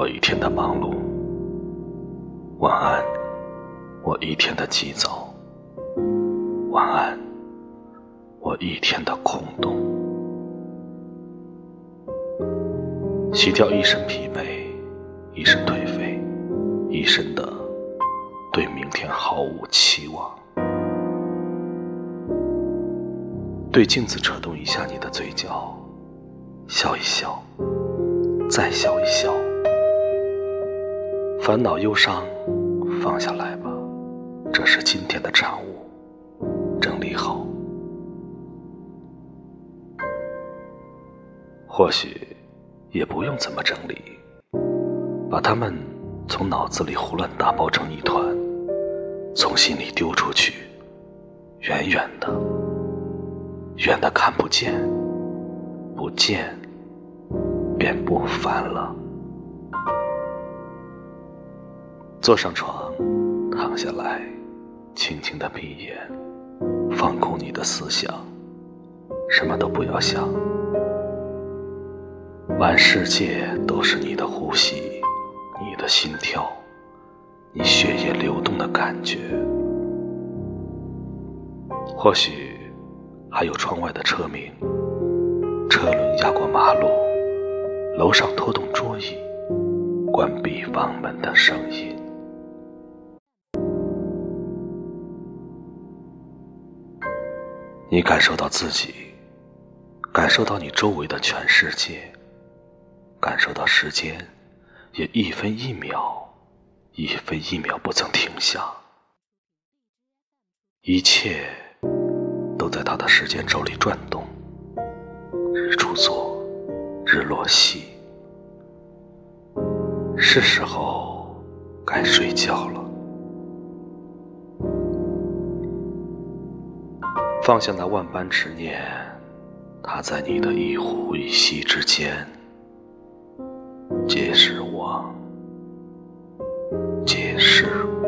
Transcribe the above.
我一天的忙碌，晚安，我一天的急躁，晚安，我一天的空洞。洗掉一身疲惫，一身颓废，一身的对明天毫无期望。对镜子扯动一下你的嘴角，笑一笑，再笑一笑。烦恼忧伤，放下来吧，这是今天的产物，整理好。或许也不用怎么整理，把它们从脑子里胡乱打包成一团，从心里丢出去，远远的。远的看不见，不见便不烦了。坐上床，躺下来，轻轻的闭眼，放空你的思想，什么都不要想。满世界都是你的呼吸，你的心跳，你血液流动的感觉。或许。还有窗外的车鸣，车轮压过马路，楼上拖动桌椅，关闭房门的声音。你感受到自己，感受到你周围的全世界，感受到时间也一分一秒，一分一秒不曾停下，一切。都在他的时间轴里转动，日出作，日落西，是时候该睡觉了。放下那万般执念他在你的一呼一吸之间皆是我皆是我。